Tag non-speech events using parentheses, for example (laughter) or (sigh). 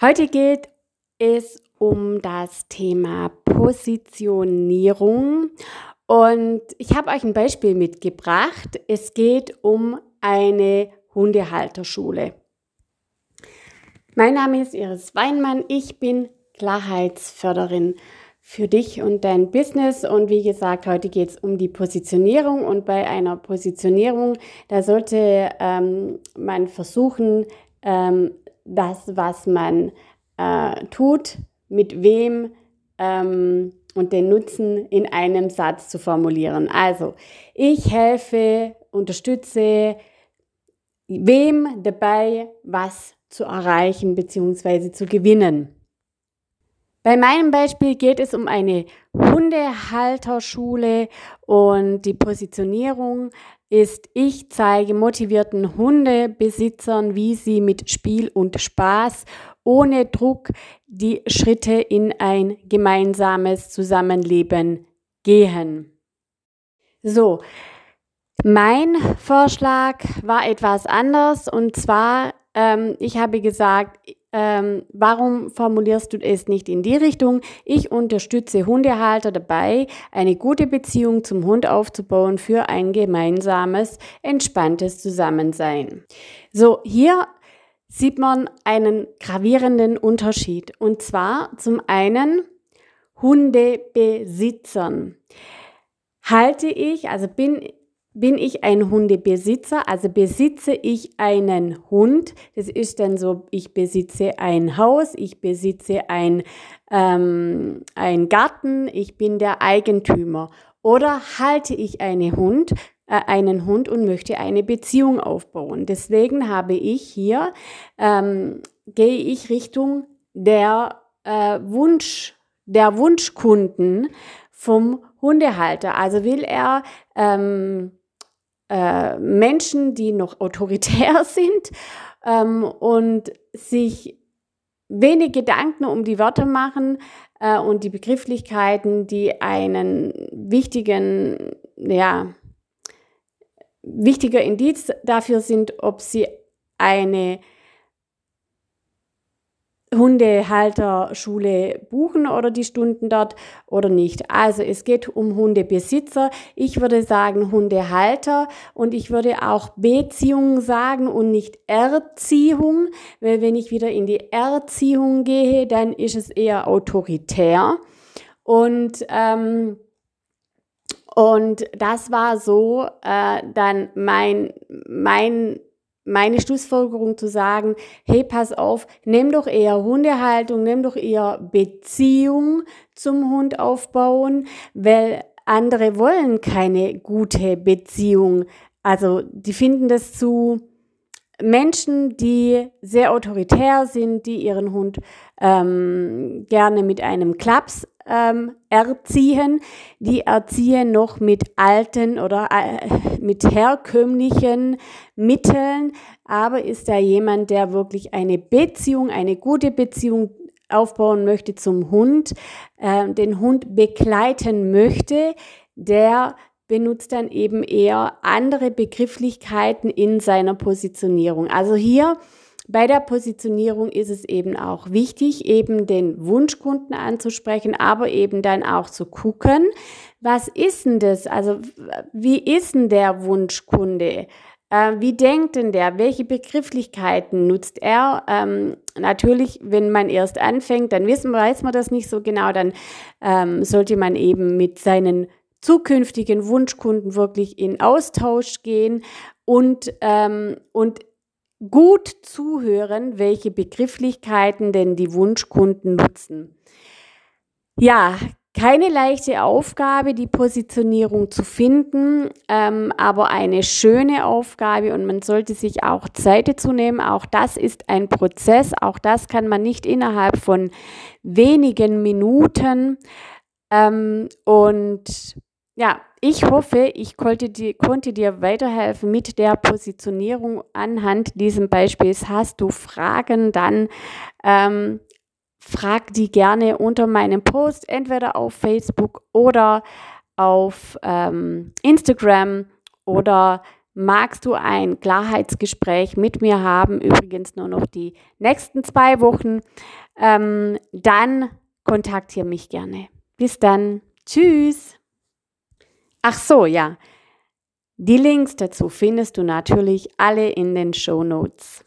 Heute geht es um das Thema Positionierung und ich habe euch ein Beispiel mitgebracht. Es geht um eine Hundehalterschule. Mein Name ist Iris Weinmann. Ich bin Klarheitsförderin für dich und dein Business. Und wie gesagt, heute geht es um die Positionierung. Und bei einer Positionierung, da sollte ähm, man versuchen, ähm, das, was man äh, tut, mit wem ähm, und den Nutzen in einem Satz zu formulieren. Also, ich helfe, unterstütze wem dabei, was zu erreichen bzw. zu gewinnen. Bei meinem Beispiel geht es um eine Hundehalterschule und die Positionierung ist, ich zeige motivierten Hundebesitzern, wie sie mit Spiel und Spaß ohne Druck die Schritte in ein gemeinsames Zusammenleben gehen. So, mein Vorschlag war etwas anders und zwar, ähm, ich habe gesagt, ähm, warum formulierst du es nicht in die Richtung? Ich unterstütze Hundehalter dabei, eine gute Beziehung zum Hund aufzubauen für ein gemeinsames, entspanntes Zusammensein. So, hier sieht man einen gravierenden Unterschied. Und zwar zum einen Hundebesitzern. Halte ich, also bin bin ich ein Hundebesitzer, also besitze ich einen Hund. Das ist dann so, ich besitze ein Haus, ich besitze ein, ähm, ein Garten, ich bin der Eigentümer. Oder halte ich eine Hund, äh, einen Hund und möchte eine Beziehung aufbauen. Deswegen habe ich hier, ähm, gehe ich Richtung der äh, Wunsch, der Wunschkunden vom Hundehalter. Also will er ähm, äh, Menschen, die noch autoritär (laughs) sind ähm, und sich wenig Gedanken um die Wörter machen äh, und die Begrifflichkeiten, die einen wichtigen, ja, wichtiger Indiz dafür sind, ob sie eine Hundehalterschule buchen oder die Stunden dort oder nicht. Also es geht um Hundebesitzer. Ich würde sagen Hundehalter und ich würde auch Beziehung sagen und nicht Erziehung, weil wenn ich wieder in die Erziehung gehe, dann ist es eher autoritär. Und ähm, und das war so äh, dann mein, mein meine Schlussfolgerung zu sagen, hey, pass auf, nimm doch eher Hundehaltung, nimm doch eher Beziehung zum Hund aufbauen, weil andere wollen keine gute Beziehung. Also die finden das zu Menschen, die sehr autoritär sind, die ihren Hund ähm, gerne mit einem Klaps ähm, erziehen. Die erziehen noch mit alten oder äh, mit herkömmlichen Mitteln. Aber ist da jemand, der wirklich eine Beziehung, eine gute Beziehung aufbauen möchte zum Hund, äh, den Hund begleiten möchte, der benutzt dann eben eher andere Begrifflichkeiten in seiner Positionierung. Also hier bei der Positionierung ist es eben auch wichtig, eben den Wunschkunden anzusprechen, aber eben dann auch zu gucken, was ist denn das? Also wie ist denn der Wunschkunde? Äh, wie denkt denn der? Welche Begrifflichkeiten nutzt er? Ähm, natürlich, wenn man erst anfängt, dann wissen, weiß man das nicht so genau, dann ähm, sollte man eben mit seinen zukünftigen Wunschkunden wirklich in Austausch gehen und, ähm, und gut zuhören, welche Begrifflichkeiten denn die Wunschkunden nutzen. Ja, keine leichte Aufgabe, die Positionierung zu finden, ähm, aber eine schöne Aufgabe und man sollte sich auch Zeit dazu nehmen. Auch das ist ein Prozess, auch das kann man nicht innerhalb von wenigen Minuten. Ähm, und ja, ich hoffe, ich konnte dir, konnte dir weiterhelfen mit der Positionierung anhand diesem Beispiels. Hast du Fragen, dann ähm, frag die gerne unter meinem Post, entweder auf Facebook oder auf ähm, Instagram oder magst du ein Klarheitsgespräch mit mir haben, übrigens nur noch die nächsten zwei Wochen, ähm, dann kontaktiere mich gerne. Bis dann. Tschüss. Ach so, ja. Die Links dazu findest du natürlich alle in den Show Notes.